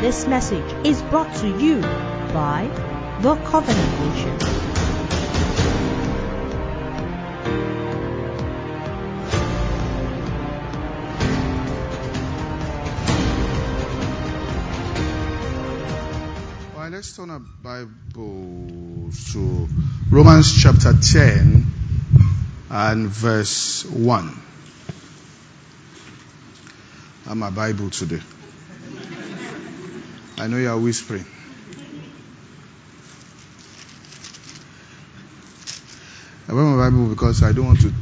This message is brought to you by The Covenant Nation. Let's turn our Bibles to Romans chapter 10 and verse 1. I'm my Bible today. I know you are whispering. I brought my Bible because I don't want to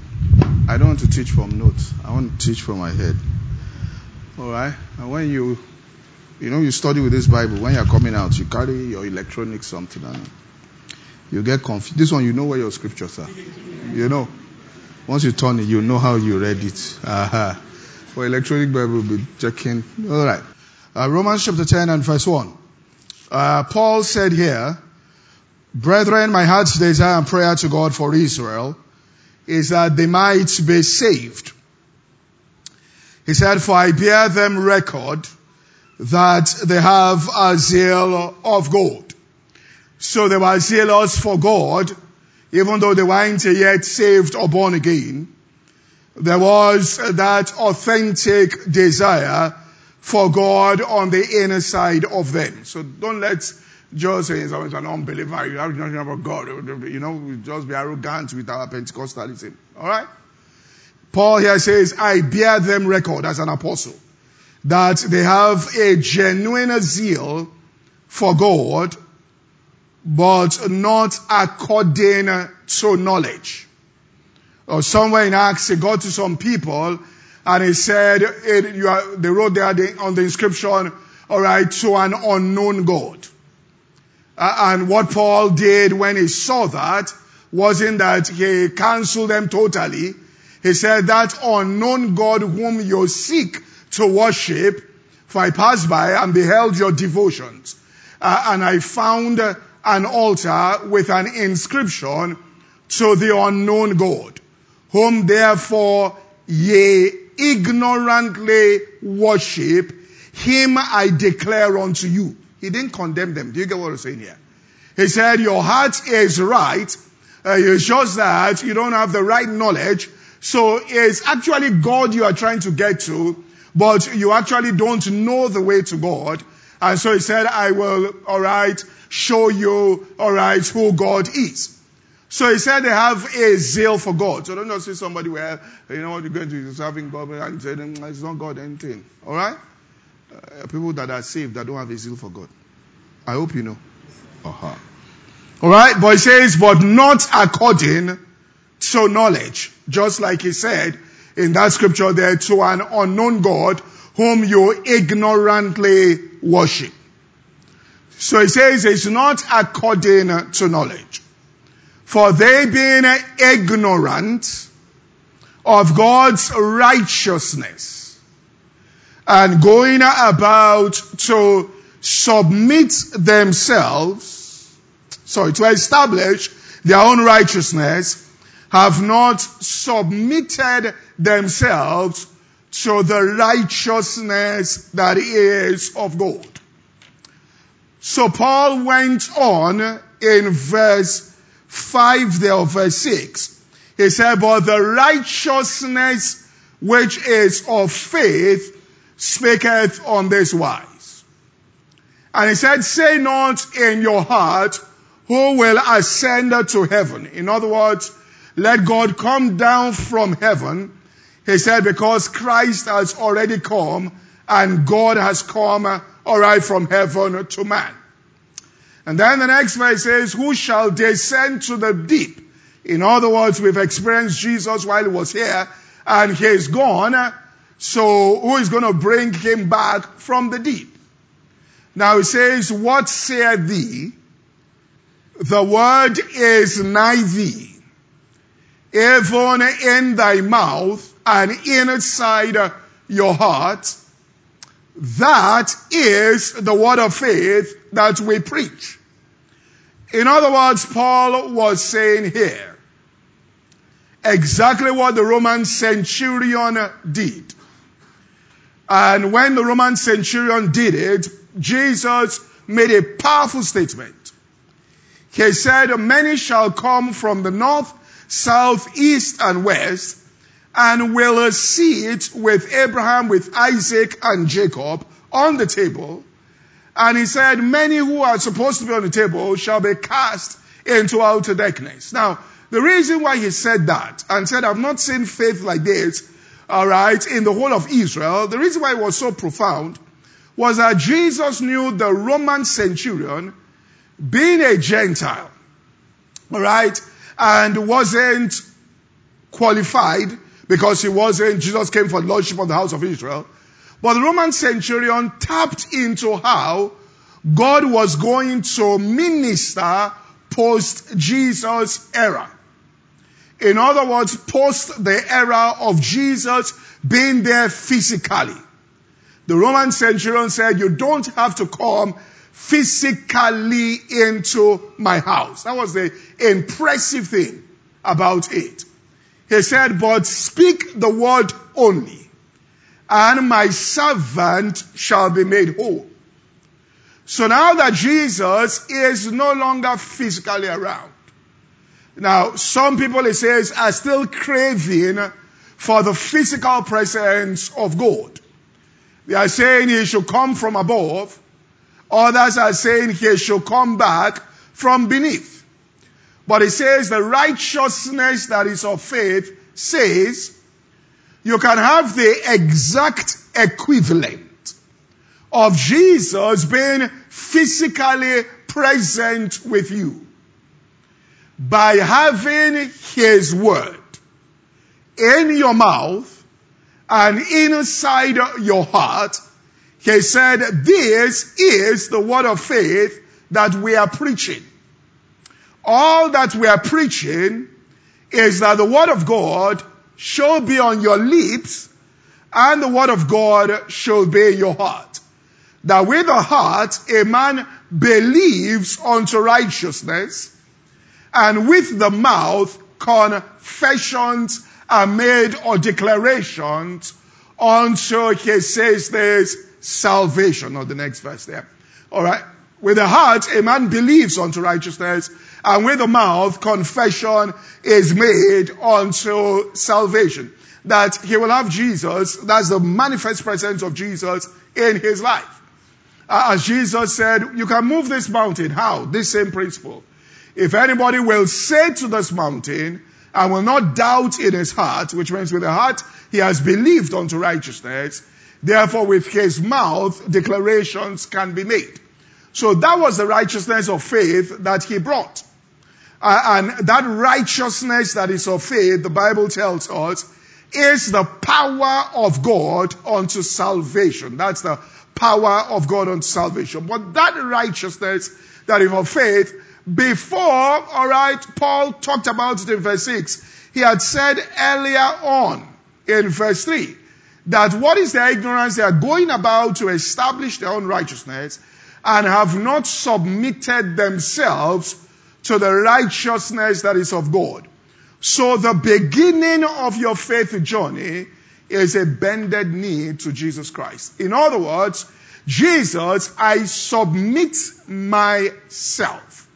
I don't want to teach from notes. I want to teach from my head. All right? And when you you know, you study with this Bible. When you're coming out, you carry your electronic something and you get confused. This one, you know where your scriptures are. You know. Once you turn it, you know how you read it. Uh-huh. For electronic Bible, be checking. All right. Uh, Romans chapter 10 and verse 1. Uh, Paul said here, Brethren, my heart's desire and prayer to God for Israel is that they might be saved. He said, For I bear them record that they have a zeal of God. So they were zealous for God, even though they weren't yet saved or born again. There was that authentic desire for God on the inner side of them. So don't let just say someone's an unbeliever, you have nothing about God. You know, we just be arrogant with our Pentecostalism. Alright? Paul here says, I bear them record as an apostle that they have a genuine zeal for God, but not according to knowledge. Or somewhere in Acts, he got to some people and he said, it, you are, they wrote there on the inscription, alright, to an unknown God. Uh, and what Paul did when he saw that wasn't that he cancelled them totally. He said that unknown God whom you seek to worship, for I passed by and beheld your devotions. Uh, and I found an altar with an inscription to the unknown God, whom therefore ye ignorantly worship, him I declare unto you. He didn't condemn them. Do you get what I'm saying here? He said, your heart is right. Uh, it's just that you don't have the right knowledge. So it's actually God you are trying to get to, but you actually don't know the way to God. And so he said, I will, alright, show you, alright, who God is. So he said they have a zeal for God. So don't just see somebody where, you know what you're going to do, serving God, and say, it's not God anything. Alright? Uh, people that are saved that don't have a zeal for God. I hope you know. Uh-huh. Alright? But he says, but not according to knowledge. Just like he said in that scripture there, to an unknown God whom you ignorantly worship. So he says it's not according to knowledge. For they being ignorant of God's righteousness and going about to submit themselves, sorry, to establish their own righteousness, have not submitted themselves to the righteousness that is of God. So Paul went on in verse 5 there, verse 6. He said, but the righteousness which is of faith speaketh on this wise. And he said, say not in your heart, who will ascend to heaven? In other words, let God come down from heaven. He said, because Christ has already come and God has come, alright, from heaven to man. And then the next verse says, who shall descend to the deep? In other words, we've experienced Jesus while he was here and he's gone. So who is going to bring him back from the deep? Now it says, what saith thee? The word is nigh thee, even in thy mouth and inside your heart. That is the word of faith that we preach. In other words, Paul was saying here exactly what the Roman centurion did. And when the Roman centurion did it, Jesus made a powerful statement. He said, many shall come from the north, south, east, and west, and will sit with Abraham, with Isaac, and Jacob on the table. And he said, many who are supposed to be on the table shall be cast into outer darkness. Now, the reason why he said that and said, I've not seen faith like this, alright, in the whole of Israel, the reason why it was so profound was that Jesus knew the Roman centurion being a Gentile, alright, and wasn't qualified because he wasn't, Jesus came for lordship of the house of Israel. But the Roman centurion tapped into how God was going to minister post Jesus era. In other words, post the era of Jesus being there physically. The Roman centurion said, you don't have to come physically into my house. That was the impressive thing about it. He said, but speak the word only, and my servant shall be made whole. So now that Jesus is no longer physically around, now some people, it says, are still craving for the physical presence of God. They are saying he should come from above. Others are saying he should come back from beneath. But it says the righteousness that is of faith says you can have the exact equivalent of Jesus being physically present with you by having his word in your mouth and inside your heart, he said, this is the word of faith that we are preaching. All that we are preaching is that the word of God shall be on your lips and the word of God shall be your heart. That with the heart a man believes unto righteousness and with the mouth confessions are made or declarations until he says there's salvation or the next verse there. Alright. With the heart, a man believes unto righteousness, and with the mouth, confession is made unto salvation. That he will have Jesus, that's the manifest presence of Jesus in his life. As Jesus said, you can move this mountain. How? This same principle. If anybody will say to this mountain, and will not doubt in his heart, which means with the heart he has believed unto righteousness. Therefore with his mouth declarations can be made. So that was the righteousness of faith that he brought. Uh, and that righteousness that is of faith, the Bible tells us, is the power of God unto salvation. That's the power of God unto salvation. But that righteousness that is of faith before, alright, Paul talked about it in verse 6. He had said earlier on in verse 3 that what is their ignorance? They are going about to establish their own righteousness and have not submitted themselves to the righteousness that is of God. So the beginning of your faith journey is a bended knee to Jesus Christ. In other words, Jesus, I submit myself.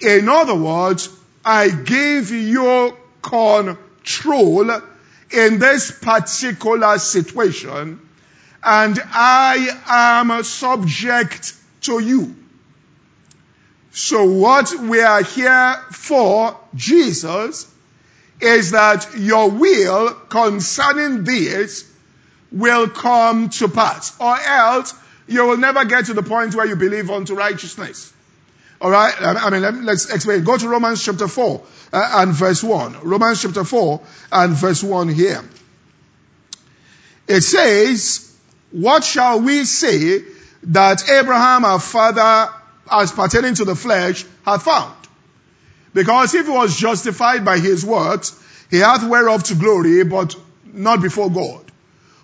In other words, I give you control in this particular situation and I am subject to you. So what we are here for, Jesus, is that your will concerning this will come to pass or else you will never get to the point where you believe unto righteousness. Alright? I mean, let's explain. Go to Romans chapter 4 uh, and verse 1. Romans chapter 4 and verse 1 here. It says, what shall we say that Abraham our father as pertaining to the flesh hath found? Because if he was justified by his works, he hath whereof to glory, but not before God.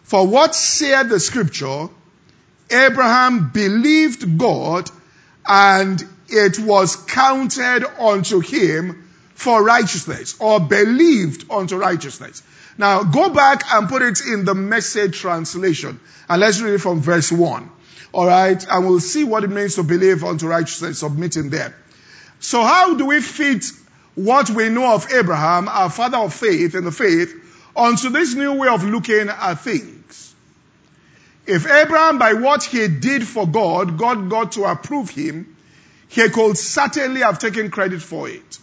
For what said the scripture? Abraham believed God and it was counted unto him for righteousness or believed unto righteousness. Now go back and put it in the message translation and let's read it from verse 1. Alright, and we'll see what it means to believe unto righteousness, submitting there. So how do we fit what we know of Abraham, our father of faith in the faith, onto this new way of looking at things? If Abraham, by what he did for God, God got to approve him, he could certainly have taken credit for it.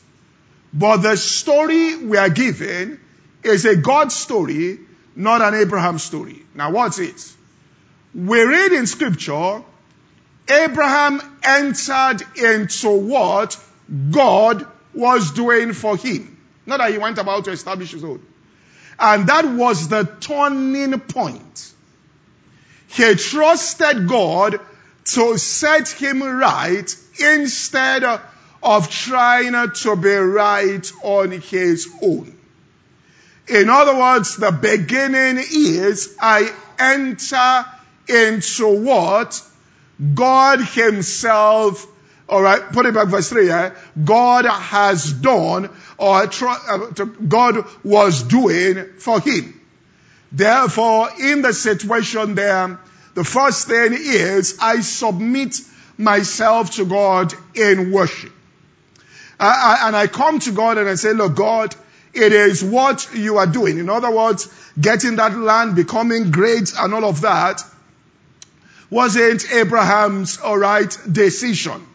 But the story we are given is a God story, not an Abraham story. Now what's it? We read in scripture, Abraham entered into what God was doing for him. Not that he went about to establish his own. And that was the turning point. He trusted God to set him right instead of trying to be right on his own. In other words, the beginning is I enter into what God himself, alright, put it back verse 3, yeah? God has done or uh, God was doing for him. Therefore, in the situation there, the first thing is I submit myself to God in worship. I, I, and I come to God and I say, look, God, it is what you are doing. In other words, getting that land, becoming great and all of that wasn't Abraham's, alright, decision.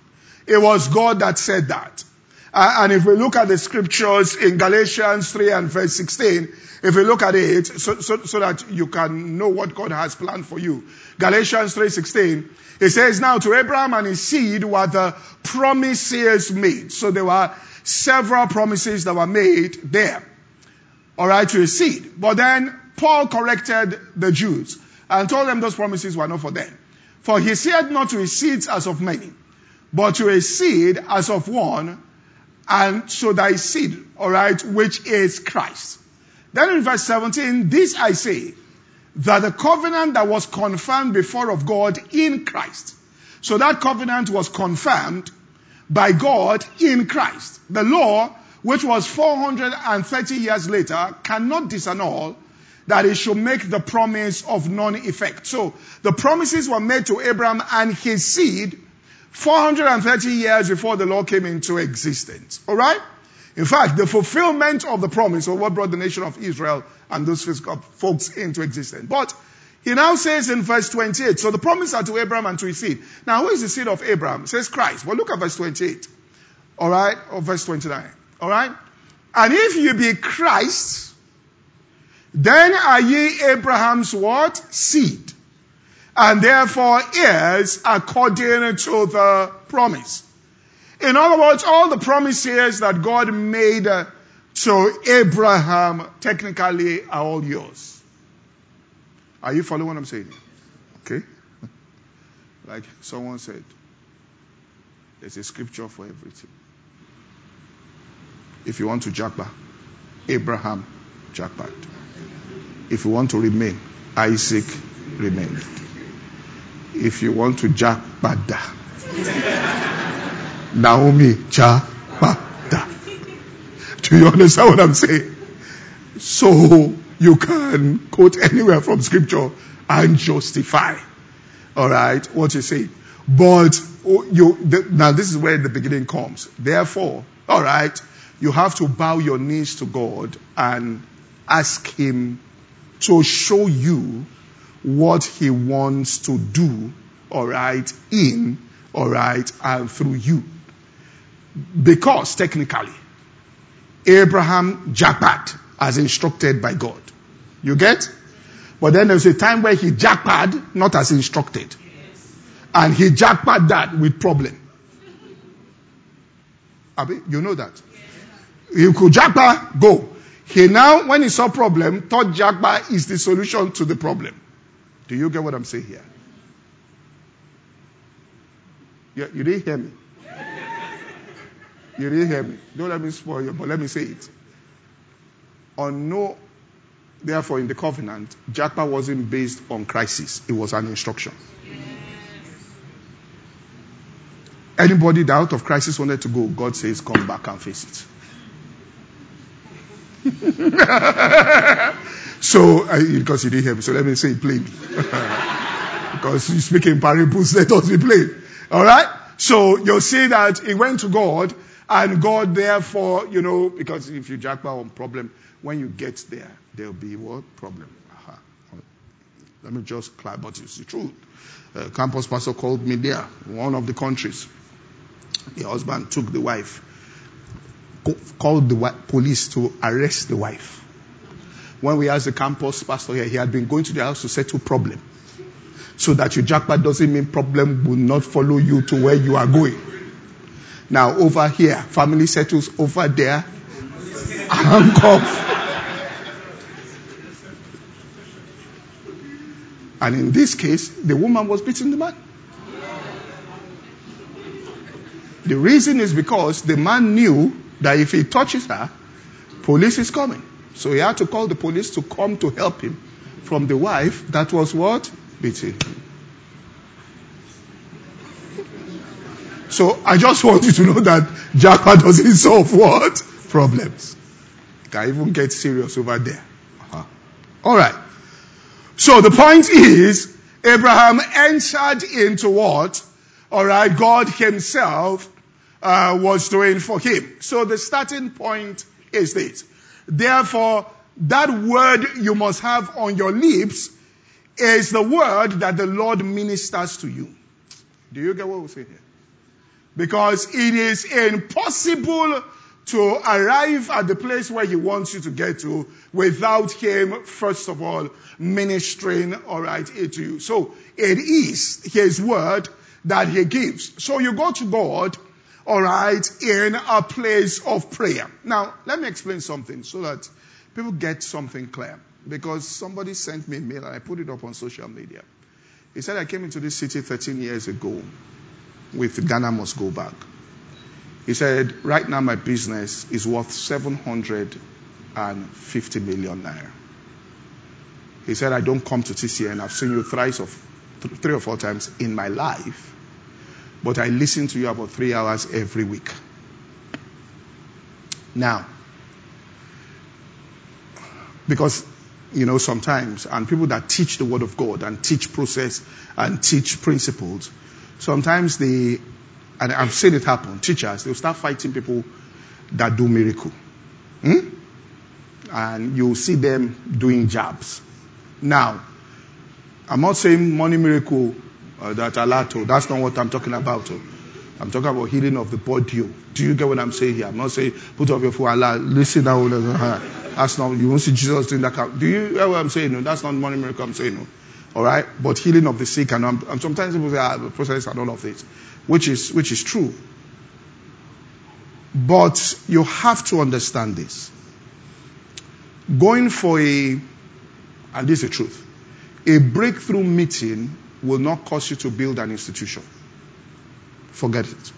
It was God that said that. Uh, and if we look at the scriptures in Galatians 3 and verse 16, if we look at it, so, so, so that you can know what God has planned for you. Galatians 3.16, it says, now to Abraham and his seed were the promises made. So there were several promises that were made there. Alright, to his seed. But then Paul corrected the Jews and told them those promises were not for them. For he said not to seeds as of many, but to seed as of one, and so thy seed, alright, which is Christ. Then in verse 17, this I say, that the covenant that was confirmed before of God in Christ. So that covenant was confirmed by God in Christ. The law, which was 430 years later, cannot disannul that he should make the promise of non-effect. So the promises were made to Abraham and his seed 430 years before the law came into existence. Alright? In fact, the fulfillment of the promise of what brought the nation of Israel and those folks into existence. But he now says in verse 28, so the promise are to Abraham and to his seed. Now, who is the seed of Abraham? It says Christ. Well, look at verse 28. Alright? Or verse 29. Alright? And if you be Christ, then are ye Abraham's what? Seed. And therefore heirs according to the promise. In other words, all the promises that God made to Abraham technically are all yours. Are you following what I'm saying? Okay? Like someone said, there's a scripture for everything. If you want to japa, Abraham japa. If you want to remain, Isaac remained. If you want to jackpada, Naomi jackpada. Do you understand what I'm saying? So you can quote anywhere from scripture and justify. All right, what you say. But oh, you the, now this is where the beginning comes. Therefore, all right, you have to bow your knees to God and ask Him to show you what he wants to do, alright, in, alright, and through you. Because technically, Abraham japa as instructed by God. You get? But then there's a time where he japa not as instructed. And he japa that with problem. Abi, you know that. You could japa, go. He now, when he saw problem, thought Japa is the solution to the problem. Do you get what I'm saying here? Yeah, you didn't hear me. You didn't hear me. Don't let me spoil you, but let me say it. On no, therefore, in the covenant, Japa wasn't based on crisis. It was an instruction. Anybody that out of crisis wanted to go, God says, come back and face it. so, uh, because you didn't hear me, so let me say it plain. because you speak in parables, let us be plain. Alright? So, you'll see that he went to God, and God therefore, you know, because if you jack on problem, when you get there, there'll be what? Problem. Uh-huh. Let me just clarify, but it's the truth. A campus pastor called me there, one of the countries. The husband took the wife, called the police to arrest the wife. When we asked the campus pastor here, he had been going to the house to settle problem. So that your japa doesn't mean problem will not follow you to where you are going. Now over here, family settles over there, handcuff. And in this case, the woman was beating the man. The reason is because the man knew that if he touches her, police is coming. So he had to call the police to come to help him from the wife that was what? Beating So I just want you to know that Japa doesn't solve what? Problems. Can even get serious over there. Uh-huh. All right. So the point is, Abraham entered into what? All right, God Himself uh, was doing for him. So the starting point is this. Therefore, that word you must have on your lips is the word that the Lord ministers to you. Do you get what we're saying here? Because it is impossible to arrive at the place where he wants you to get to without him, first of all, ministering, alright, to you. So it is his word that he gives. So you go to God, alright, in a place of prayer. Now, let me explain something so that people get something clear. Because somebody sent me a mail and I put it up on social media. He said I came into this city 13 years ago with Ghana must go back. He said, right now my business is worth 750 million naira. He said, I don't come to TCN. I've seen you thrice of three or four times in my life, but I listen to you about three hours every week. Now, because you know sometimes and people that teach the word of god and teach process and teach principles Sometimes they, and I've seen it happen, teachers, they'll start fighting people that do miracle. Hmm? And you'll see them doing jabs. Now, I'm not saying money miracle uh, that alato. That's not what I'm talking about. Oh. I'm talking about healing of the body. Oh. Do you get what I'm saying here? I'm not saying put up your foot, Allah, listen now. That's not, you won't see Jesus doing that. Do you get what I'm saying? No, that's not money miracle I'm saying. No. All right, but healing of the sick and, and sometimes people say ah, the process and all of it, which is which is true. But you have to understand this. Going for a, and this is the truth, a breakthrough meeting will not cause you to build an institution. Forget it.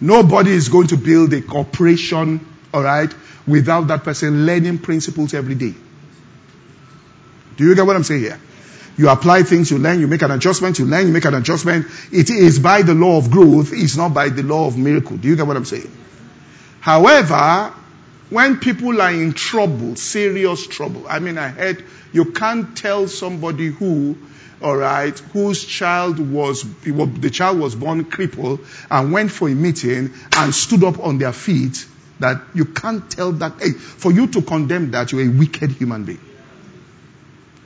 Nobody is going to build a corporation, all right, without that person learning principles every day. Do you get what I'm saying here? You apply things, you learn, you make an adjustment, you learn, you make an adjustment. It is by the law of growth, it's not by the law of miracle. Do you get what I'm saying? However, when people are in trouble, serious trouble, I mean, I heard you can't tell somebody who, alright, whose child was, the child was born crippled and went for a meeting and stood up on their feet that you can't tell that, hey, for you to condemn that, you're a wicked human being.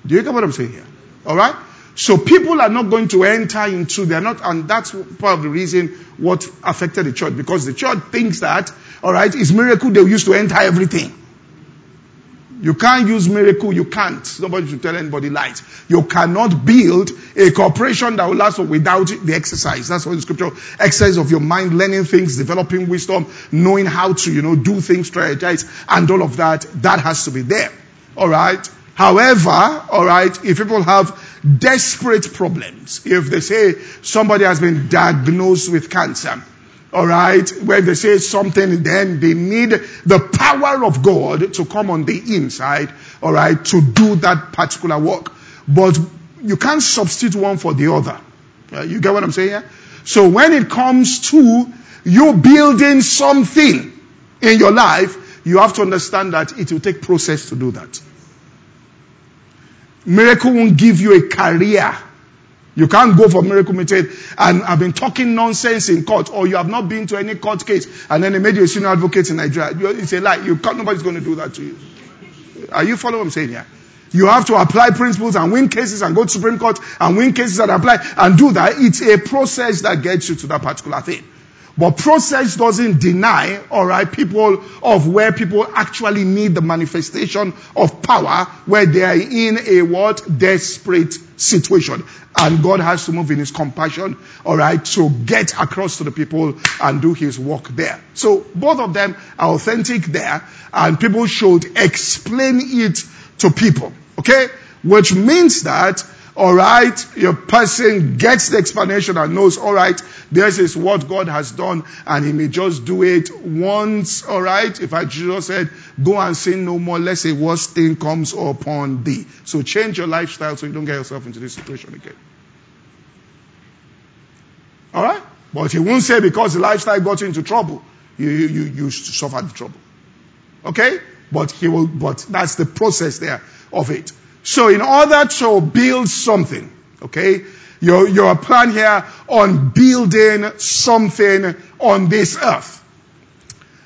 Do you get what I'm saying here? Alright? So people are not going to enter into, they're not, and that's part of the reason what affected the church, because the church thinks that, alright, it's miracle they used to enter everything. You can't use miracle, you can't. Nobody should tell anybody lies. You cannot build a corporation that will last without the exercise. That's what the scripture, exercise of your mind, learning things, developing wisdom, knowing how to, you know, do things, strategize, and all of that, that has to be there. Alright? However, alright, if people have desperate problems, if they say somebody has been diagnosed with cancer, alright, when they say something, then they need the power of God to come on the inside, alright, to do that particular work. But you can't substitute one for the other. Uh, you get what I'm saying? So when it comes to you building something in your life, you have to understand that it will take process to do that. Miracle won't give you a career. You can't go for miracle meeting and I've been talking nonsense in court or you have not been to any court case and then they made you a senior advocate in Nigeria. It's a lie. You can't, nobody's going to do that to you. Are you following what I'm saying here? You have to apply principles and win cases and go to Supreme Court and win cases and apply and do that. It's a process that gets you to that particular thing. But process doesn't deny, alright, people of where people actually need the manifestation of power where they are in a what? Desperate situation. And God has to move in His compassion, alright, to get across to the people and do His work there. So both of them are authentic there and people should explain it to people. Okay? Which means that Alright, your person gets the explanation and knows, alright, this is what God has done and he may just do it once, alright? If I just said, go and sin no more, let's say worst thing comes upon thee. So change your lifestyle so you don't get yourself into this situation again. Alright? But he won't say because the lifestyle got you into trouble, you, you, you, you suffered the trouble. Okay? But he will, but that's the process there of it. So in order to build something, okay, you're, you're plan here on building something on this earth.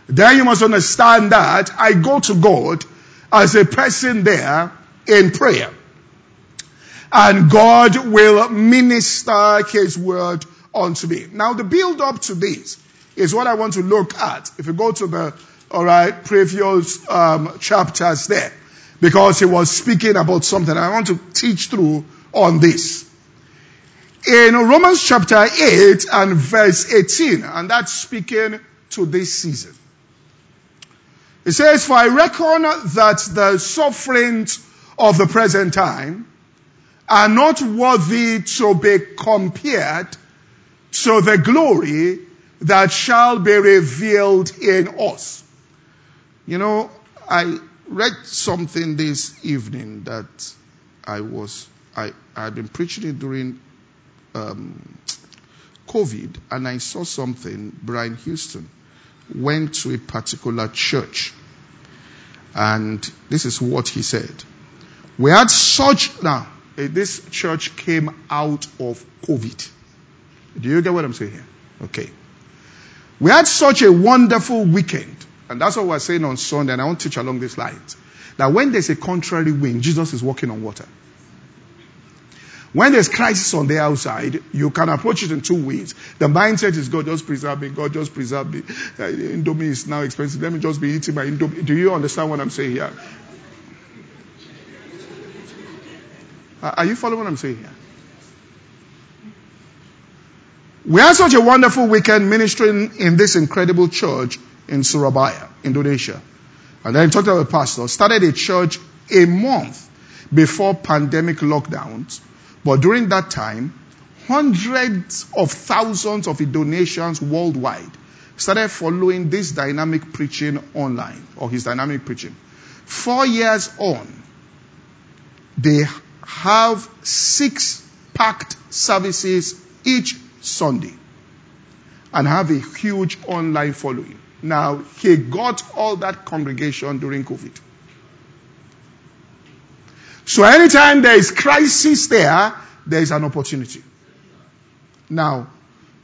Then you must understand that I go to God as a person there in prayer. And God will minister His word unto me. Now the build up to this is what I want to look at. If you go to the, alright, previous um, chapters there because he was speaking about something. I want to teach through on this. In Romans chapter 8 and verse 18, and that's speaking to this season. It says, For I reckon that the sufferings of the present time are not worthy to be compared to the glory that shall be revealed in us. You know, I read something this evening that I was, I, had been preaching it during um, COVID, and I saw something. Brian Houston went to a particular church, and this is what he said. We had such, now, eh, this church came out of COVID. Do you get what I'm saying here? Okay. We had such a wonderful weekend. And that's what we're saying on Sunday, and I want to teach along these lines. That when there's a contrary wind, Jesus is walking on water. When there's crisis on the outside, you can approach it in two ways. The mindset is God just preserve me, God just preserve me. Uh, Indomie is now expensive. Let me just be eating my Indomie. Do you understand what I'm saying here? Are you following what I'm saying here? We had such a wonderful weekend ministering in this incredible church in Surabaya, Indonesia. And then talked to a pastor, started a church a month before pandemic lockdowns. But during that time, hundreds of thousands of Indonesians worldwide started following this dynamic preaching online or his dynamic preaching. Four years on, they have six packed services each Sunday and have a huge online following. Now, he got all that congregation during COVID. So anytime there is crisis there, there is an opportunity. Now,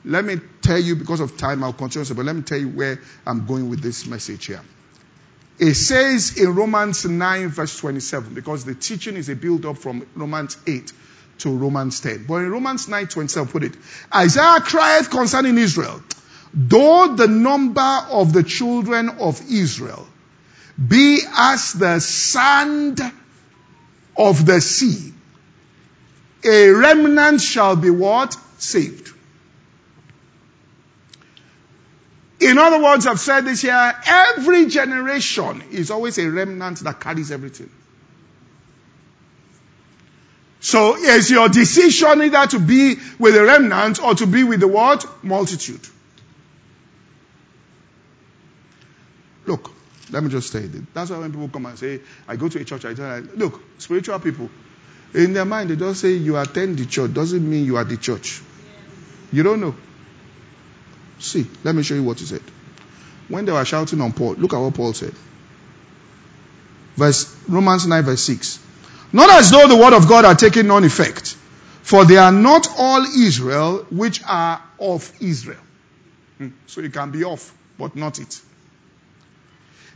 let me tell you, because of time, I'll continue, but let me tell you where I'm going with this message here. It says in Romans 9 verse 27, because the teaching is a build up from Romans 8 to Romans 10. But in Romans 9 27, put it, Isaiah cried concerning Israel, Though the number of the children of Israel be as the sand of the sea, a remnant shall be what? Saved. In other words, I've said this here, every generation is always a remnant that carries everything. So is your decision either to be with the remnant or to be with the what? Multitude. Look, let me just say. That's why when people come and say, I go to a church, I tell them, look, spiritual people, in their mind, they just say you attend the church doesn't mean you are the church. You don't know. See, let me show you what he said. When they were shouting on Paul, look at what Paul said. Verse, Romans 9 verse 6. Not as though the word of God had taken none effect. For they are not all Israel which are of Israel. Hmm. So it can be off, but not it.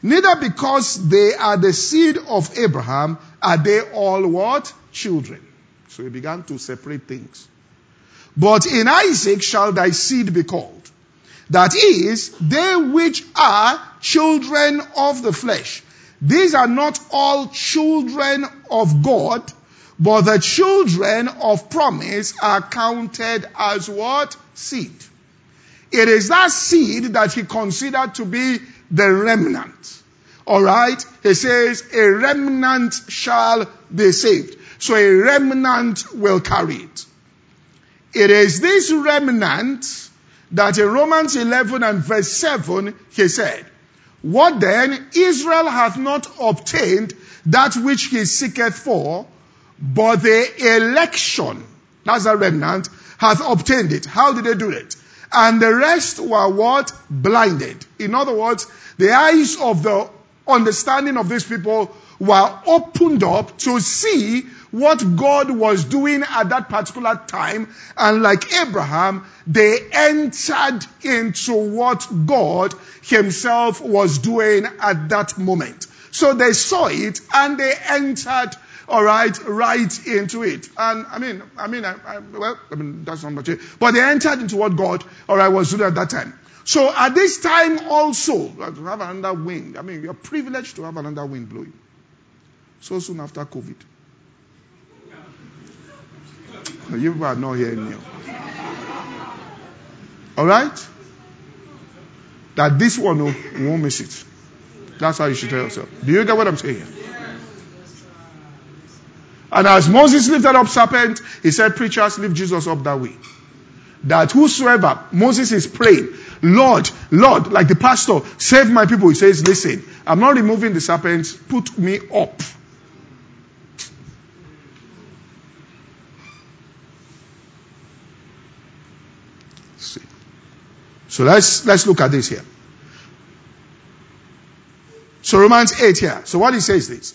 Neither because they are the seed of Abraham are they all what? Children. So he began to separate things. But in Isaac shall thy seed be called. That is, they which are children of the flesh. These are not all children of God, but the children of promise are counted as what? Seed. It is that seed that he considered to be the remnant. Alright? He says, a remnant shall be saved. So a remnant will carry it. It is this remnant that in Romans 11 and verse 7, he said, What then? Israel hath not obtained that which he seeketh for, but the election, that's a remnant, hath obtained it. How did they do it? And the rest were what? Blinded. In other words, the eyes of the understanding of these people were opened up to see what God was doing at that particular time. And like Abraham, they entered into what God himself was doing at that moment. So they saw it and they entered all right, right into it. And I mean, I mean, I, I, well, I mean, that's not much, but they entered into what God, all right, was doing at that time. So at this time also, to have another wind, I mean, you're privileged to have another wind blowing. So soon after COVID. You are not hearing me. All right? That this one oh, won't miss it. That's how you should tell yourself. Do you get what I'm saying? And as Moses lifted up serpent, he said, preachers, lift Jesus up that way. That whosoever, Moses is praying, Lord, Lord, like the pastor, save my people. He says, listen, I'm not removing the serpent, put me up. See. So let's, let's look at this here. So Romans 8 here. So what he says this.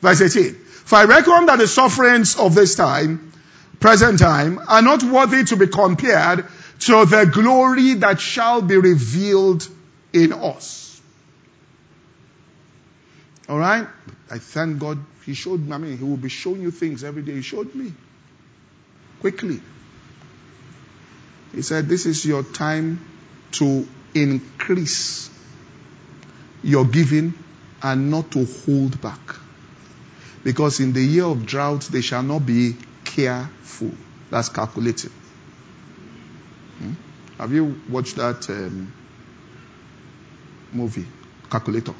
Verse 18. For I reckon that the sufferings of this time, present time, are not worthy to be compared to the glory that shall be revealed in us. Alright? I thank God He showed me, I mean, He will be showing you things every day. He showed me. Quickly. He said, This is your time to increase your giving and not to hold back. Because in the year of drought, they shall not be careful. That's calculating. Hmm? Have you watched that um, movie, Calculator?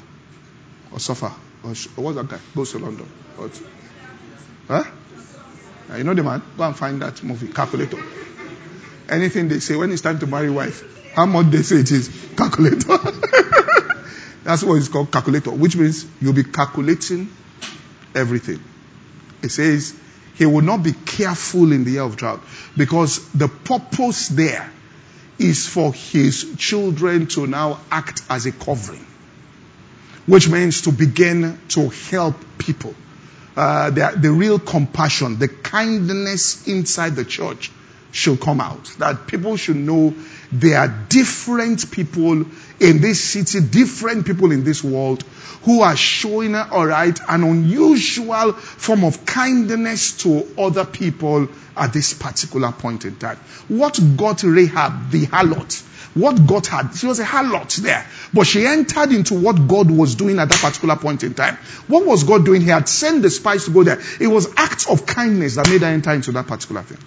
Or Suffer? Or, or what's that guy? Goes to London. What? Huh? You know the man? Go and find that movie, Calculator. Anything they say when it's time to marry wife, how much they say it is, calculator. That's what it's called, calculator, which means you'll be calculating everything. It says he will not be careful in the year of drought because the purpose there is for his children to now act as a covering, which means to begin to help people. Uh, the, the real compassion, the kindness inside the church should come out. That people should know there are different people in this city, different people in this world who are showing, alright, an unusual form of kindness to other people at this particular point in time. What got Rahab, the harlot, what got her, she was a harlot there, but she entered into what God was doing at that particular point in time. What was God doing? He had sent the spies to go there. It was acts of kindness that made her enter into that particular thing.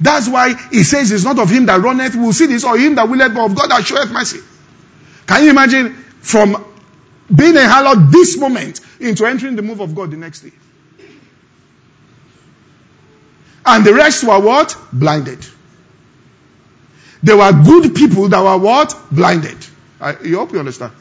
That's why he says it's not of him that runneth, will see this, or him that willeth, but of God that showeth mercy. Can you imagine from being a harlot this moment into entering the move of God the next day? And the rest were what? Blinded. They were good people that were what? Blinded. I hope you understand.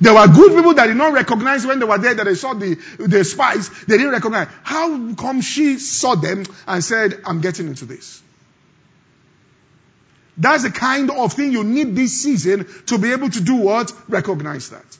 There were good people that did not recognize when they were there that they saw the, the spies. They didn't recognize. How come she saw them and said, I'm getting into this? That's the kind of thing you need this season to be able to do what? Recognize that.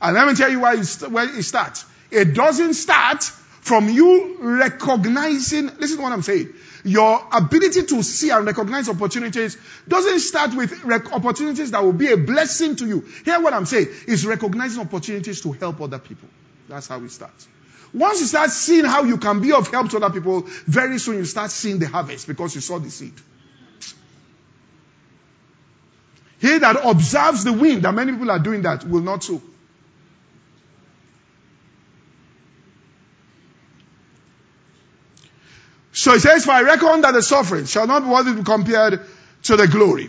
And let me tell you why where it starts. It doesn't start from you recognizing, listen to what I'm saying. Your ability to see and recognize opportunities doesn't start with rec- opportunities that will be a blessing to you. Hear what I'm saying is recognizing opportunities to help other people. That's how it starts. Once you start seeing how you can be of help to other people, very soon you start seeing the harvest because you saw the seed. He that observes the wind, that many people are doing that, will not sow. So he says, For I reckon that the suffering shall not be worthy to be compared to the glory.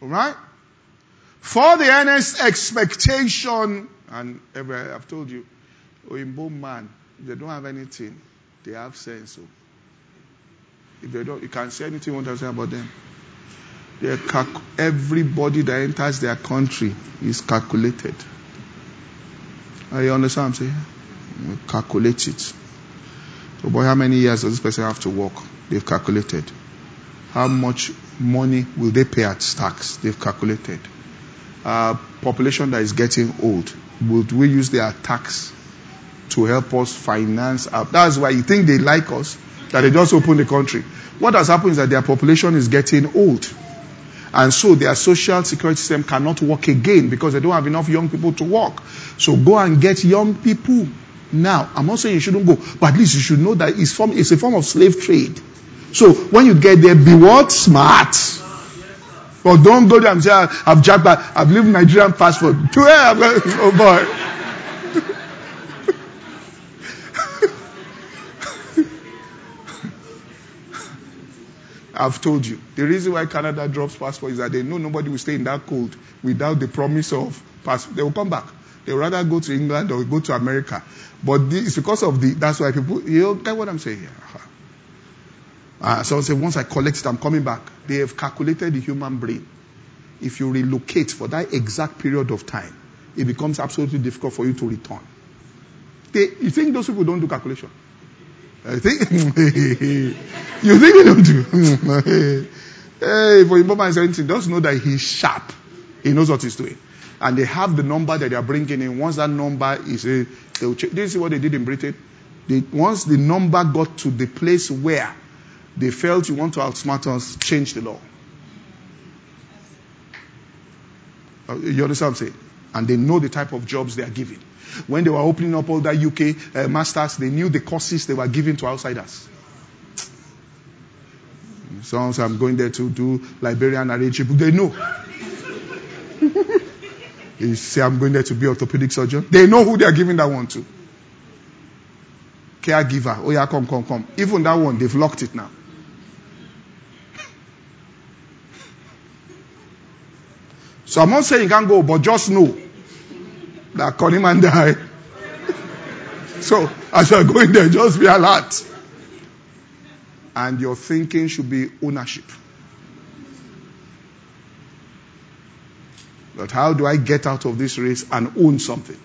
Alright? For the earnest expectation, and I've told you, Oyinbo man, they don't have anything, they have sense. So if they don't, you can't say anything you want to say about them. Calc- everybody that enters their country is calculated. Are you understand what I'm saying? Calculate it. So, boy, how many years does this person have to work? They've calculated. How much money will they pay at tax? They've calculated. Uh, population that is getting old, would we use their tax to help us finance? Our, that's why you think they like us, that they just open the country. What has happened is that their population is getting old. And so their social security system cannot work again because they don't have enough young people to work. So go and get young people now. I'm not saying you shouldn't go, but at least you should know that it's, form, it's a form of slave trade. So when you get there, be what? Smart. But don't go there and say, ah, I've jacked I've lived Nigerian passport. Oh boy. I've told you. The reason why Canada drops passport is that they know nobody will stay in that cold without the promise of passport. They will come back. They would rather go to England or go to America. But it's because of the, that's why people, you get what I'm saying here. Uh, so I say, once I collect it, I'm coming back. They have calculated the human brain. If you relocate for that exact period of time, it becomes absolutely difficult for you to return. They, you think those people don't do calculation? I think you think they don't do. hey, for Imam is anything, just know that he's sharp. He knows what he's doing. And they have the number that they are bringing in. Once that number is a, they'll you see what they did in Britain? They, once the number got to the place where they felt you want to outsmart us, change the law. Uh, you understand what I'm saying? And they know the type of jobs they are giving. When they were opening up all that UK uh, masters, they knew the courses they were giving to outsiders. So I'm going there to do Liberian arrangement. They know. you say I'm going there to be orthopedic surgeon. They know who they are giving that one to. Caregiver. Oh yeah, come, come, come. Even that one, they've locked it now. So I'm not saying you can't go, but just know that Connie die. so as you're going there, just be alert. And your thinking should be ownership. But how do I get out of this race and own something?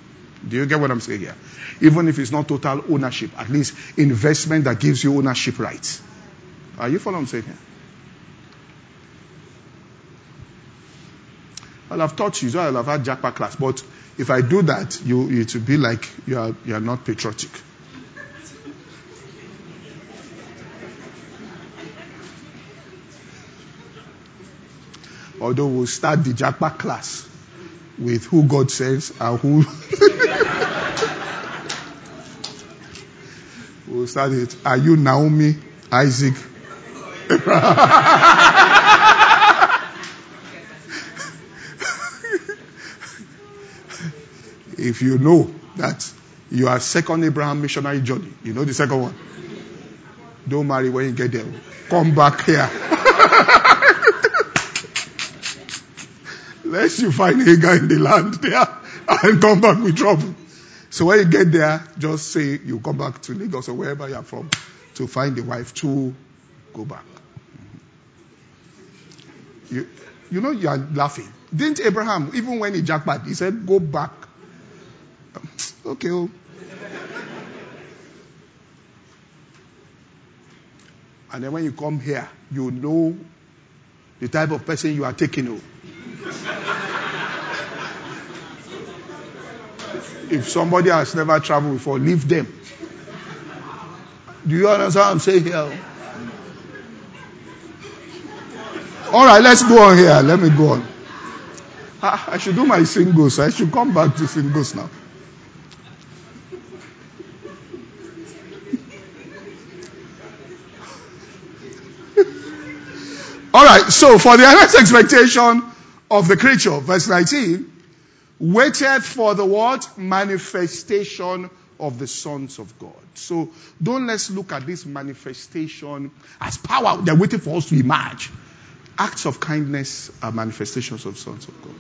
Do you get what I'm saying here? Even if it's not total ownership, at least investment that gives you ownership rights. Are you following what I'm saying here? Well, I've taught you, so I'll have had Japa class, but if I do that, you, it will be like you are, you are not patriotic. Although we'll start the Japa class with who God says and who. we'll start it. Are you Naomi, Isaac, if you know that you are second Abraham missionary journey, you know the second one. Don't marry when you get there. Come back here. Lest you find a guy in the land there and come back with trouble. So when you get there, just say you come back to Lagos or wherever you are from to find the wife to go back. You, you know you are laughing. Didn't Abraham, even when he japa, he said, go back Okay. Oh. And then when you come here, you know the type of person you are taking. Over. If somebody has never traveled before, leave them. Do you understand what I'm saying here? All right, let's go on here. Let me go on. I, should do my singles. I should come back to singles now. All right, so for the earnest expectation of the creature, verse 19, waited for the what? Manifestation of the sons of God. So don't let's look at this manifestation as power. They're waiting for us to emerge. Acts of kindness are manifestations of sons of God.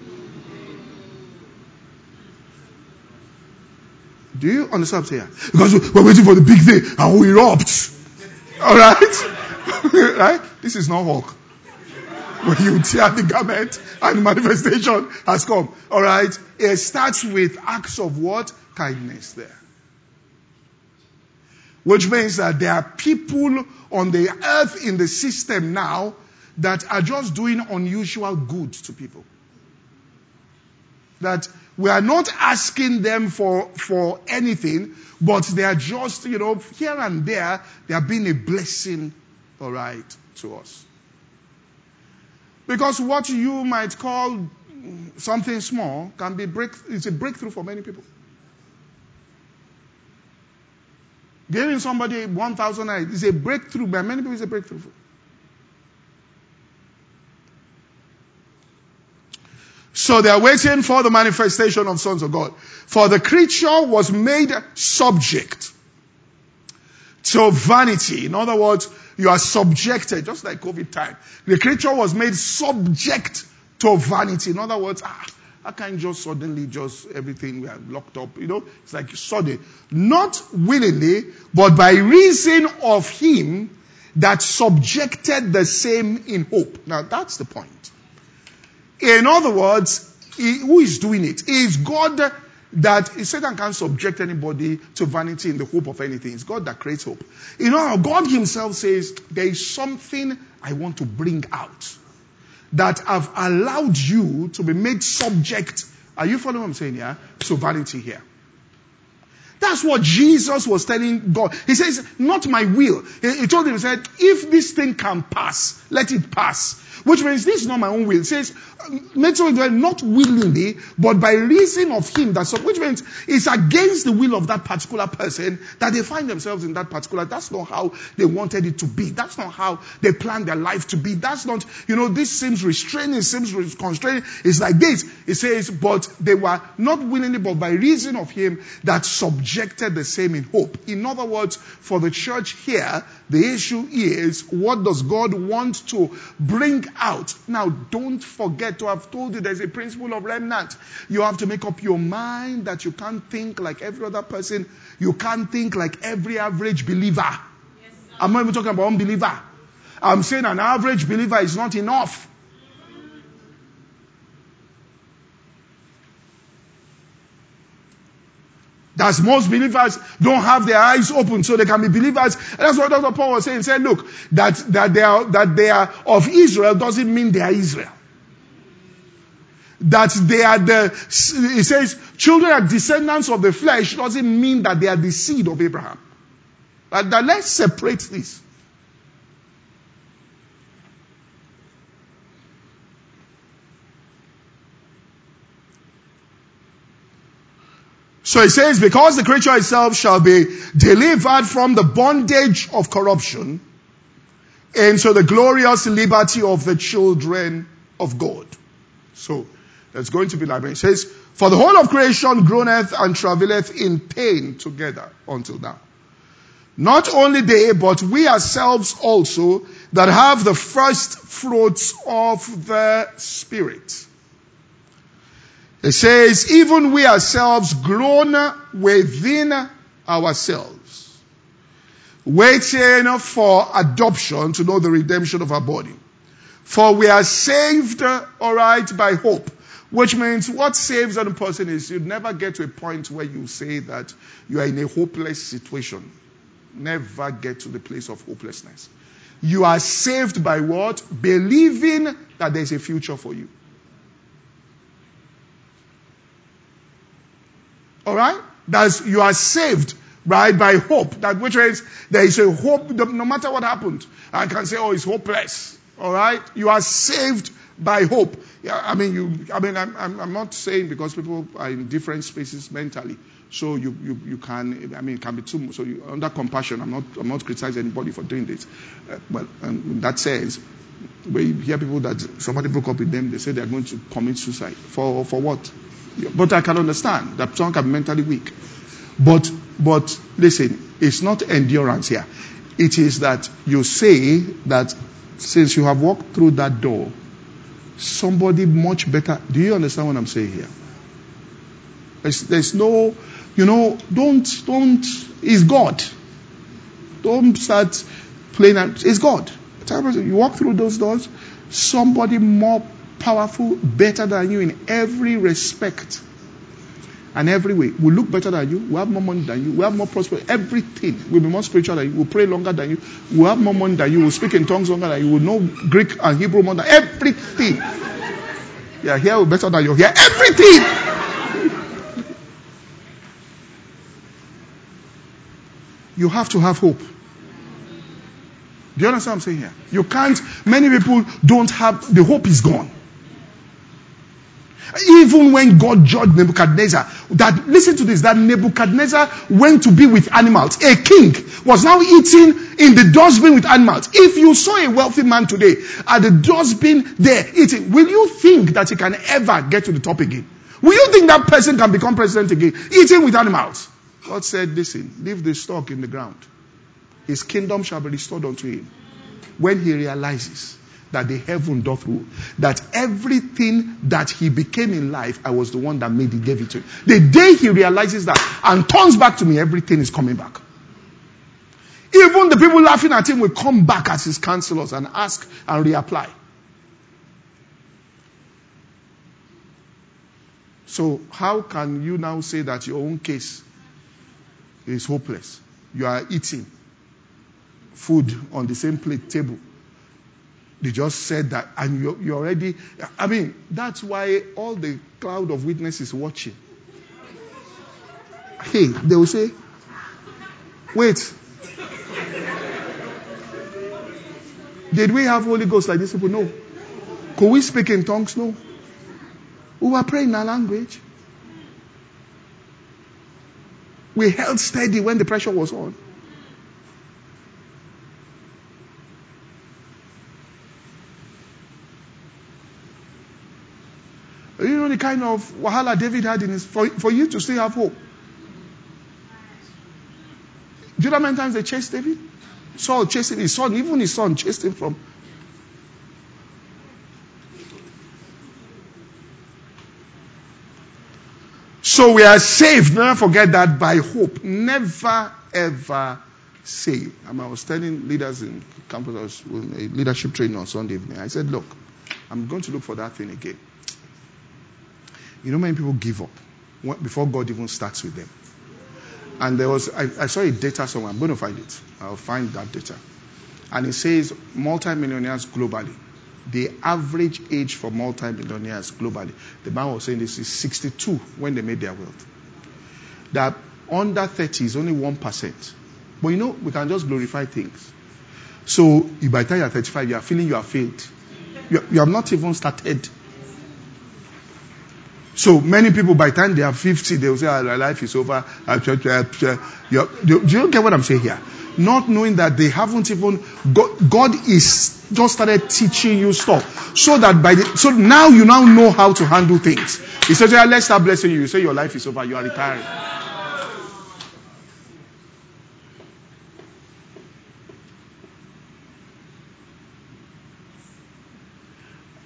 Do you understand what I'm saying? Because we're waiting for the big day and we erupt. Alright? right? This is not work. When you tear the garment and manifestation has come. Alright? It starts with acts of what? Kindness there. Which means that there are people on the earth in the system now that are just doing unusual good to people. That we are not asking them for, for anything, but they are just, you know, here and there, they are being a blessing, alright, to us. Because what you might call something small can be break, it's a breakthrough for many people. Giving somebody 1,000 is a breakthrough, but many people it's a breakthrough. So they are waiting for the manifestation of sons of God. For the creature was made subject to vanity. In other words, you are subjected, just like COVID time. The creature was made subject to vanity. In other words, ah, I can't just suddenly just everything we are locked up. You know, it's like sudden. Not willingly, but by reason of him that subjected the same in hope. Now that's the point. In other words, who is doing? It is God that Satan can't subject anybody to vanity in the hope of anything. It's God that creates hope. You know, God Himself says, There is something I want to bring out that I've allowed you to be made subject. Are you following what I'm saying here? To vanity here. That's what Jesus was telling God. He says, not my will. He, he told him, he said, if this thing can pass, let it pass. Which means this is not my own will. It says, not willingly, but by reason of him. That's which means it's against the will of that particular person that they find themselves in that particular. That's not how they wanted it to be. That's not how they planned their life to be. That's not, you know, this seems restraining, seems constraining. It's like this. It says, but they were not willingly, but by reason of him that subjected the same in hope. In other words, for the church here, the issue is, what does God want to bring out. Now, don't forget to have told you there's a principle of remnant. You have to make up your mind that you can't think like every other person. You can't think like every average believer. Yes, I'm not even talking about unbeliever. I'm saying an average believer is not enough. That's most believers don't have their eyes open so they can be believers. And that's what Dr. Paul was saying. He said, look, that, that they are, that they are of Israel doesn't mean they are Israel. That they are the, he says, children are descendants of the flesh doesn't mean that they are the seed of Abraham. But that let's separate this. So he says, because the creature itself shall be delivered from the bondage of corruption into the glorious liberty of the children of God. So there's going to be liberty. It says, for the whole of creation groaneth and travaileth in pain together until now. Not only they, but we ourselves also that have the first fruits of the Spirit it says, even we ourselves groan within ourselves, waiting for adoption to know the redemption of our body. For we are saved, alright, by hope. Which means what saves a person is you never get to a point where you say that you are in a hopeless situation. Never get to the place of hopelessness. You are saved by what? Believing that there's a future for you. All right? That's you are saved right by hope. That which is there is a hope no matter what happened. I can say, oh, it's hopeless. All right? You are saved by hope. Yeah, I mean, you. I mean, I'm, I'm, not saying because people are in different spaces mentally, so you, you, you can. I mean, it can be too. much. So you, under compassion, I'm not I'm not criticizing anybody for doing this, uh, but um, in that sense, you hear people that somebody broke up with them, they say they are going to commit suicide for for what? But I can understand that someone can be mentally weak. But but listen, it's not endurance here. It is that you say that since you have walked through that door, somebody much better. Do you understand what I'm saying here? There's, there's no, you know, don't, don't, it's God. Don't start playing, it's God. You walk through those doors, somebody more powerful, better than you in every respect and every way. We look better than you. We have more money than you. We have more prosperity. Everything. We'll be more spiritual than you. We'll pray longer than you. We'll have more money than you. We'll speak in tongues longer than you. We'll know Greek and Hebrew more than everything. Yeah, here we're better than you. Here, everything. You have to have hope. Do you understand what I'm saying here? You can't, many people don't have, the hope is gone. Even when God judged Nebuchadnezzar, that listen to this, that Nebuchadnezzar went to be with animals. A king was now eating in the dustbin with animals. If you saw a wealthy man today at the dustbin there eating, will you think that he can ever get to the top again? Will you think that person can become president again? Eating with animals. God said, listen, leave the stock in the ground. His kingdom shall be restored unto him. When he realizes that the heaven doth rule. That everything that he became in life, I was the one that made it, gave it to him. The day he realizes that and turns back to me, everything is coming back. Even the people laughing at him will come back as his counselors and ask and reapply. So, how can you now say that your own case is hopeless? You are eating food on the same plate table they just said that, and you, you already. I mean, that's why all the cloud of witnesses watching. Hey, they will say, wait. Did we have Holy Ghost like this people? No. Could we speak in tongues? No. We were praying in our language. We held steady when the pressure was on. Know the kind of wahala David had in his, for, for you to still have hope. Do you know how many times they chased David? Saul chasing his son, even his son chased him from. So we are saved. Never forget that by hope. Never ever say. I was telling leaders in campus, I was with a leadership training on Sunday evening. I said, look, I'm going to look for that thing again. You know, many people give up before God even starts with them. And there was, I, I saw a data somewhere. I'm going to find it. I'll find that data. And it says multimillionaires globally. The average age for multimillionaires globally, the man was saying this is 62 when they made their wealth. That under 30 is only 1%. But you know, we can just glorify things. So by the time you're 35, you are feeling you have failed. You, you have not even started so many people, by the time they are 50, they will say, oh, life is over. Ah, do you get what I'm saying here? Not knowing that they haven't even, God, God is just started teaching you stuff. So that by the, so now you now know how to handle things. He says, yeah, let's start blessing you. You say your life is over, you are retiring.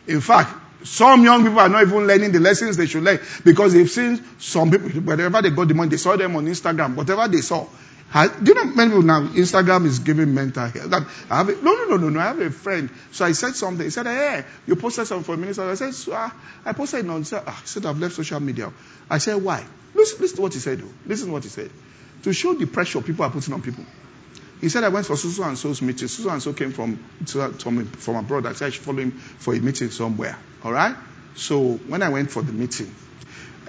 In fact, some young people are not even learning the lessons they should learn because they've seen some people, wherever they got the money, they saw them on Instagram, whatever they saw. do you know many people now, Instagram is giving mental health. That I have a, no, no, no, no, no, I have a friend. So I said something. He said, hey, you posted something for a minute. I said, so, uh, I posted it on, ah, he said, I've left social media. I said, why? Listen, listen to what he said. Though. Listen to what he said. To show the pressure people are putting on people. He said, I went for Susu and So's meeting. Susu and So came from, from, from abroad. I said I should follow him for a meeting somewhere. All right? So when I went for the meeting,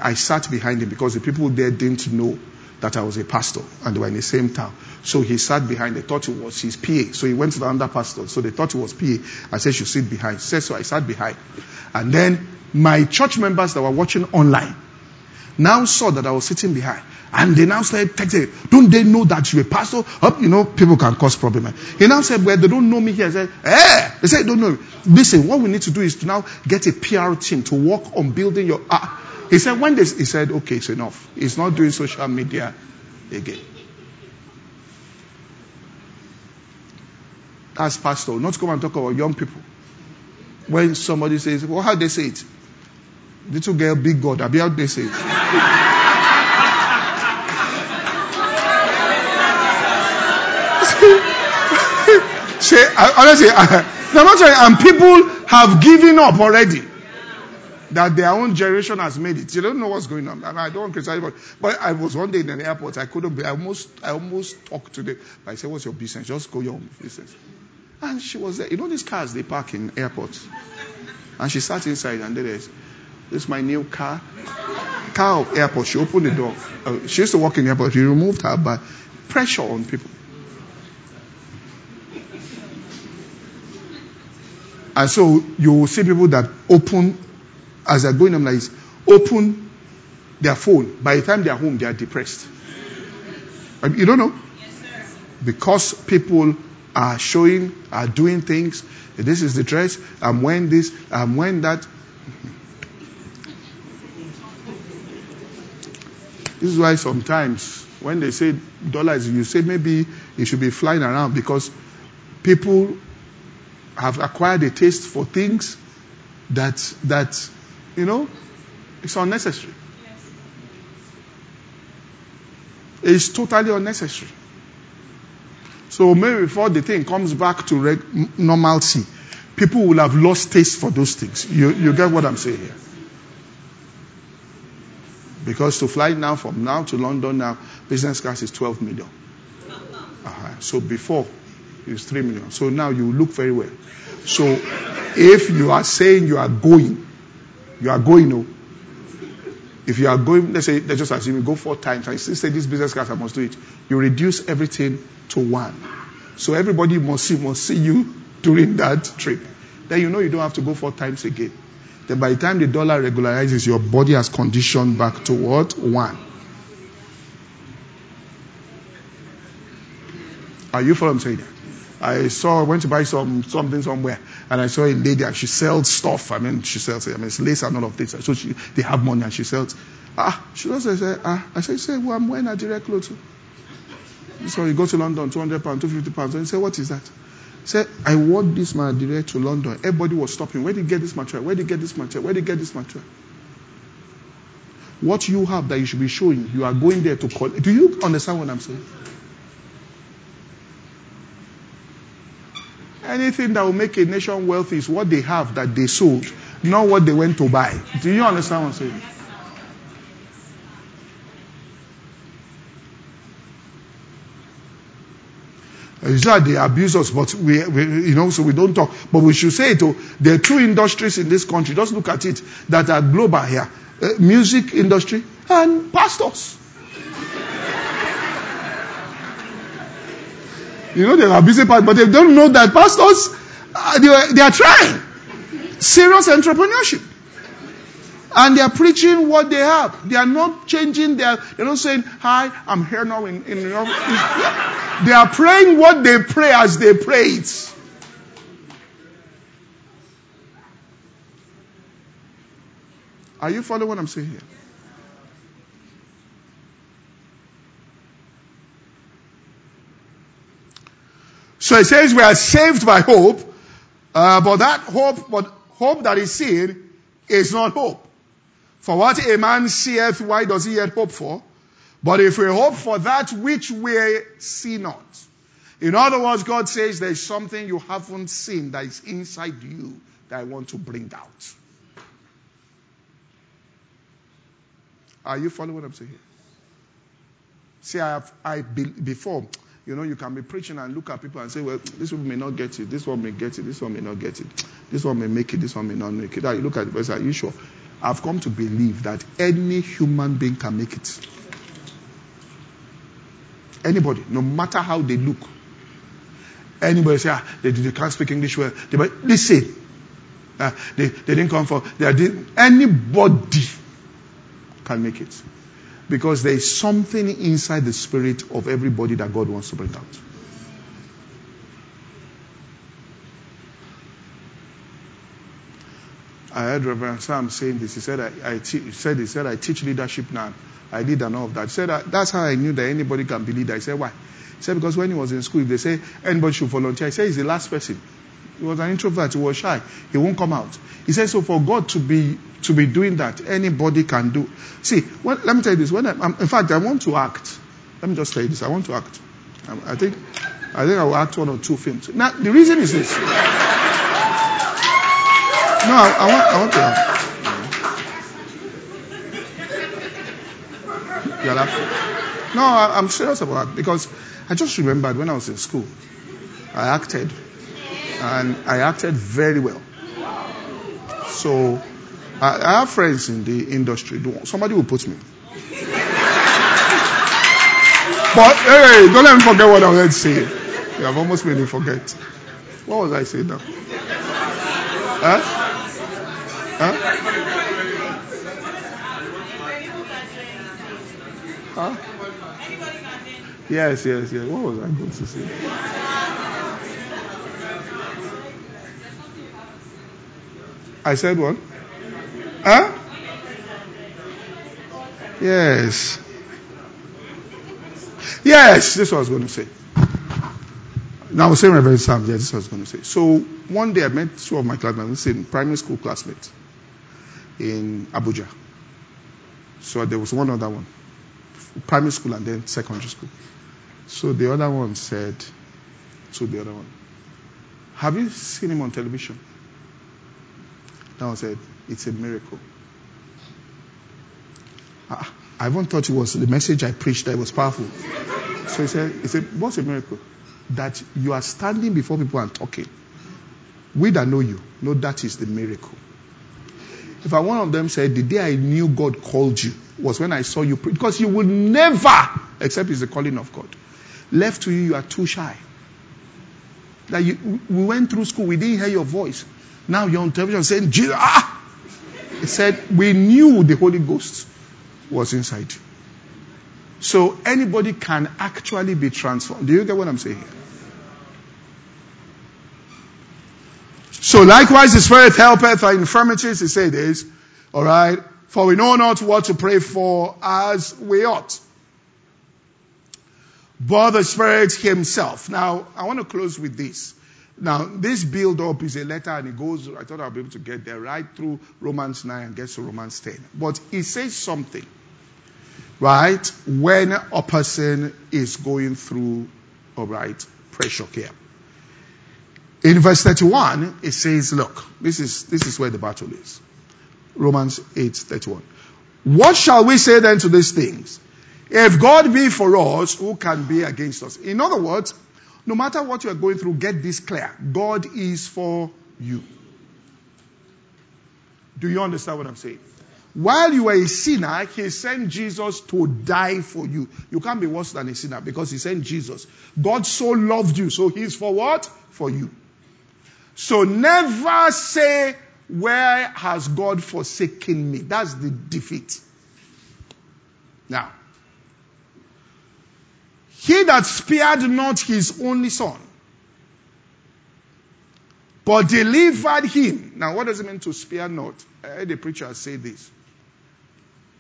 I sat behind him because the people there didn't know that I was a pastor and they were in the same town. So he sat behind. They thought it was his PA. So he went to the under pastor. So they thought it was PA. I said, you sit behind. Said, so I sat behind. And then my church members that were watching online now saw that I was sitting behind. And they now started texting, don't they know that you're a pastor? Up, you know, people can cause problem. He now said, well, they don't know me here. I said, eh, they said, don't know me. Listen, what we need to do is to now get a PR team to work on building your, uh, he said, when this, he said, okay, it's enough. He's not doing social media again. That's pastor, not come and talk about young people. When somebody says, well, how they say it? Little girl, big God, I'll be how they say say, honestly, and people have given up already that their own generation has made it. You don't know what's going on. I, mean, I don't want to criticize anybody. But I was one day in an airport. I couldn't be. I almost, I almost talked to them. I said, "What's your business? Just go your own business." And she was there. You know these cars they park in airports. And she sat inside and did there is, this is my new car. Car of airport. She opened the door. Uh, she used to work in the airport. She removed her by pressure on people. And so you will see people that open as they're going, I'm like, open their phone. By the time they're home, they are depressed. You don't know? Because people are showing, are doing things. This is the dress. I'm wearing this. I'm wearing that. This is why sometimes when they say dollars, you say maybe it should be flying around because people have acquired a taste for things that that you know, it's unnecessary. It's totally unnecessary. So maybe before the thing comes back to reg- normalcy, people will have lost taste for those things. You, you get what I'm saying here? Because to fly now from now to London now, business class is 12 million. Uh-huh. So before it was 3 million. So now you look very well. So if you are saying you are going you are going, no. If you are going, let's say, let's just assume you go four times, I say this business class, I must do it. You reduce everything to one. So everybody must see, must see you during that trip. Then you know you don't have to go four times again. Then by the time the dollar regularizes, your body has conditioned back to what? One. Are you following saying? I saw, went to buy some something somewhere, and I saw a lady, and she sells stuff. I mean, she sells, I mean, it's lace and all of this. So she, they have money, and she sells. Ah, she also said, ah, I said, say, well, I'm wearing direct clothes. So you go to London, 200 pounds, 250 pounds. And he said, what is that? Say, I wore this direct to London. Everybody was stopping. Where did you get this material? Where did you get this material? Where did you get this material? What you have that you should be showing, you are going there to call. Do you understand what I'm saying? Anything that will make a nation wealthy is what they have that they sold, not what they went to buy. Do you understand what I'm saying? It's not they abuse us, but we, we, you know, so we don't talk. But we should say it. Oh, there are two industries in this country. Just look at it that are global here: uh, music industry and pastors. You know, they are busy but they don't know that pastors, uh, they, they are trying. Serious entrepreneurship. And they are preaching what they have. They are not changing their, they're not saying, hi, I'm here now in, in, They are praying what they pray as they pray it. Are you following what I'm saying here? So it says we are saved by hope, uh, but that hope, but hope that is seen is not hope. For what a man seeth, why does he yet hope for? But if we hope for that which we see not. In other words, God says there's something you haven't seen that is inside you that I want to bring out. Are you following what I'm saying? See, I have, I before, You know, you can be preaching and look at people and say, well, this one may not get it, this one may get it, this one may not get it, this one may make it, this one may not make it. Now you look at the person, are you sure? I've come to believe that any human being can make it. Anybody, no matter how they look. Anybody say, ah, they, they can't speak English well. They, but listen, uh, they, they didn't come for, they did, anybody can make it. Because there is something inside the spirit of everybody that God wants to bring out. I heard Reverend Sam saying this. He said, I, I te- said, he said, I teach leadership now. I did and all of that. He said, that's how I knew that anybody can be leader. I said, why? He said, because when he was in school, if they say anybody should volunteer, I said, he's the last person. He was an introvert. He was shy. He won't come out. He said, so for God to be to be doing that, anybody can do. See, let me tell you this. When I, in fact, I want to act. Let me just tell you this. I want to act. I, I think I think I will act one or two films. Now, the reason is this. No, I, I want I want to act. You're laughing. No, I, I'm serious about it because I just remembered when I was in school, I acted, and I acted very well. So I, I have friends in the industry. Somebody will put me. But hey, don't let me forget what I was saying. You have almost made me forget. What was I saying now? Huh? Huh? Huh? Yes, yes, yes. What was I going to say? I said what? Huh? Yes. Yes, this is what I was going to say. Now, I was saying Reverend Sam, yeah, this was going to say. So, one day I met two of my classmates, in primary school classmates in Abuja. So, there was one other one, primary school and then secondary school. So, the other one said to the other one, Have you seen him on television? That one said, It's a miracle. I, I even thought it was the message I preached that was powerful. So he said, he said, What's a miracle? That you are standing before people and talking. We that know you know that is the miracle. If I one of them said, The day I knew God called you was when I saw you preach, because you will never, except it's the calling of God. Left to you, you are too shy. That you, we went through school, we didn't hear your voice. Now you're on television saying, Jesus, ah! He said, We knew the Holy Ghost was inside you. So anybody can actually be transformed. Do you get what I'm saying? So likewise, the Spirit helpeth our infirmities. He said this. All right. For we know not what to pray for as we ought. But the Spirit Himself. Now, I want to close with this. Now, this build up is a letter and it goes, I thought I'll be able to get there right through Romans 9 and get to Romans 10. But it says something, right, when a person is going through, all right, pressure here. In verse 31, it says, look, this is, this is where the battle is. Romans 8, 31. What shall we say then to these things? If God be for us, who can be against us? In other words, no matter what you are going through, get this clear. God is for you. Do you understand what I'm saying? While you were a sinner, He sent Jesus to die for you. You can't be worse than a sinner because He sent Jesus. God so loved you, so He's for what? For you. So never say, Where has God forsaken me? That's the defeat. Now, he that spared not his only son, but delivered him. Now, what does it mean to spare not? I heard the preacher say this.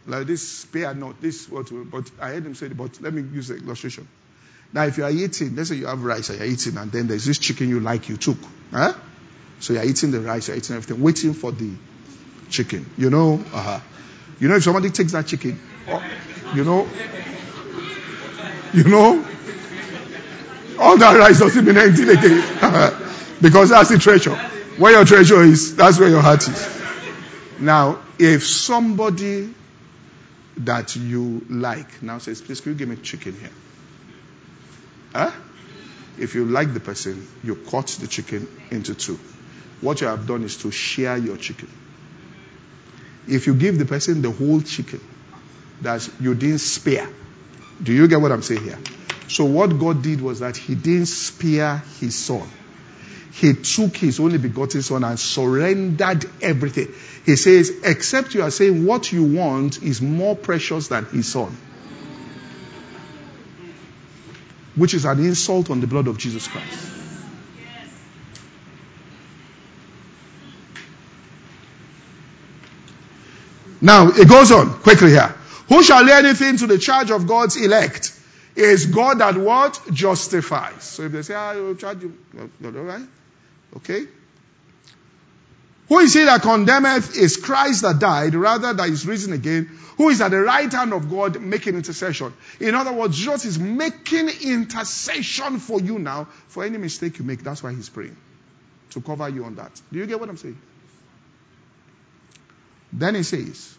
Like this, spare not. This what? But I heard him say, but let me use the illustration. Now, if you are eating, let's say you have rice and you're eating, and then there's this chicken you like you took. Huh? So you're eating the rice, you're eating everything, waiting for the chicken. You know, uh-huh. you know, if somebody takes that chicken, oh, you know, you know? All that rice doesn't mean anything again. because that's the treasure. Where your treasure is, that's where your heart is. Now, if somebody that you like now says, please, can you give me chicken here? Huh? If you like the person, you cut the chicken into two. What you have done is to share your chicken. If you give the person the whole chicken, that you didn't spare. Do you get what I'm saying here? So what God did was that He didn't spare His Son. He took His only begotten Son and surrendered everything. He says, except you are saying what you want is more precious than His Son. Which is an insult on the blood of Jesus Christ. Now, it goes on quickly here. Who shall lay anything to the charge of God's elect? Is God that what? Justifies. So if they say, I ah, will charge you, all right? Okay? Who is he that condemneth is Christ that died, rather that is risen again, who is at the right hand of God making intercession. In other words, Jesus is making intercession for you now for any mistake you make. That's why he's praying. To cover you on that. Do you get what I'm saying? Then he says,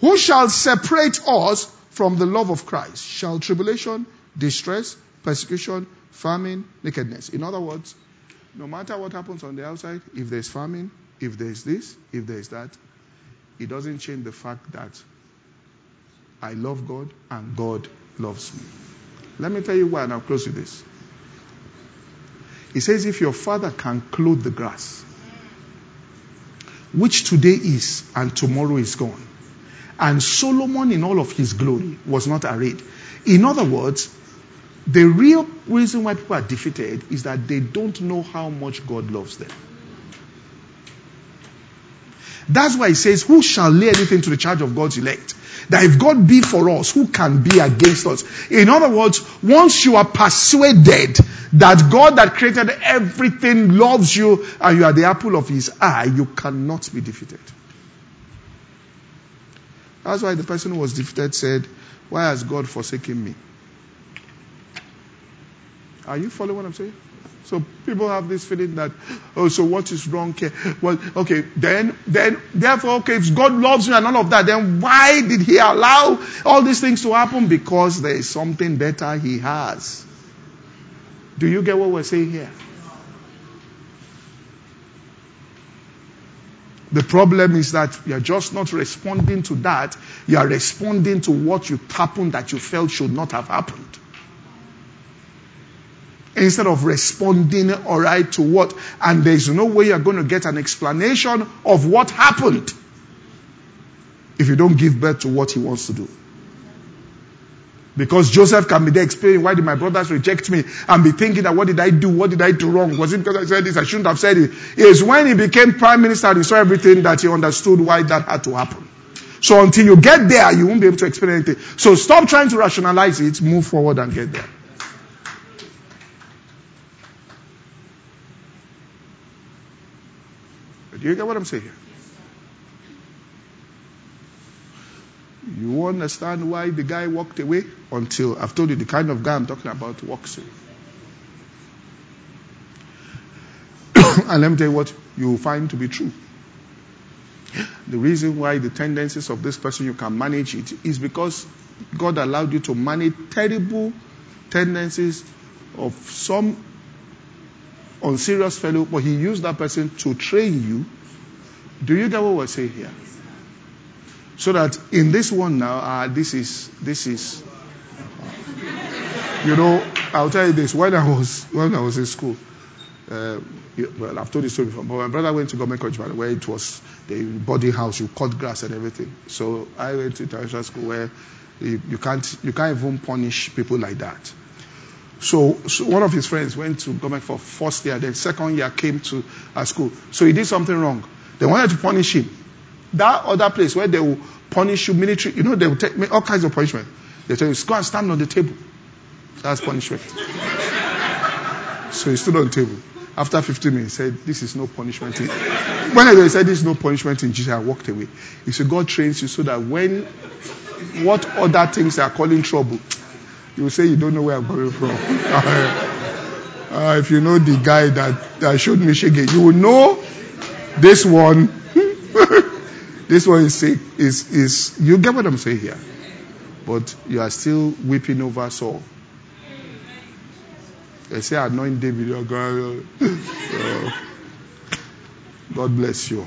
Who shall separate us from the love of Christ? Shall tribulation, distress, persecution, famine, nakedness? In other words, no matter what happens on the outside, if there's famine, if there's this, if there's that, it doesn't change the fact that I love God and God loves me. Let me tell you why, and I'll close with this. He says, if your father can clothe the grass, which today is and tomorrow is gone. And Solomon, in all of his glory, was not arrayed. In other words, the real reason why people are defeated is that they don't know how much God loves them. That's why he says, Who shall lay anything to the charge of God's elect? That if God be for us, who can be against us? In other words, once you are persuaded that God that created everything loves you and you are the apple of his eye, you cannot be defeated. That's why the person who was defeated said, Why has God forsaken me? Are you following what I'm saying? So people have this feeling that, oh, so what is wrong here? Well, okay, then, then, therefore, okay, if God loves you and all of that, then why did He allow all these things to happen? Because there is something better He has. Do you get what we're saying here? The problem is that you're just not responding to that. You are responding to what you happened that you felt should not have happened. Instead of responding, all right, to what, and there's no way you're going to get an explanation of what happened if you don't give birth to what he wants to do. Because Joseph can be there explaining why did my brothers reject me and be thinking that what did I do? What did I do wrong? Was it because I said this? I shouldn't have said it. It's when he became prime minister and he saw everything that he understood why that had to happen. So until you get there, you won't be able to explain anything. So stop trying to rationalize it, move forward and get there. Do you get what I'm saying? You understand why the guy walked away until I've told you the kind of guy I'm talking about walks away. and let me tell you what you will find to be true. The reason why the tendencies of this person you can manage it is because God allowed you to manage terrible tendencies of some unserious fellow, but He used that person to train you. Do you get what we're saying here? So that in this one now, uh, this is, this is, you know, I'll tell you this. When I was, when I was in school, uh, well, I've told this story before, but my brother went to government college where it was the boarding house, you cut grass and everything. So I went to international school where you, you can't, you can't even punish people like that. So, so, one of his friends went to government for first year, then second year came to school. So he did something wrong. They wanted to punish him. That other place where they will punish you military, you know, they will take all kinds of punishment. They tell you, go and stand on the table. That's punishment. so he stood on the table. After 15 minutes, he said, This is no punishment. When he said, This is no punishment in Jesus, I walked away. He said, God trains you so that when what other things are calling trouble, you say, You don't know where I'm coming from. uh, if you know the guy that, that showed me Shege, you will know this one this one is, sick. is, is, you get what I'm saying here. But you are still weeping over Saul. They say anoint David. Uh, God bless you.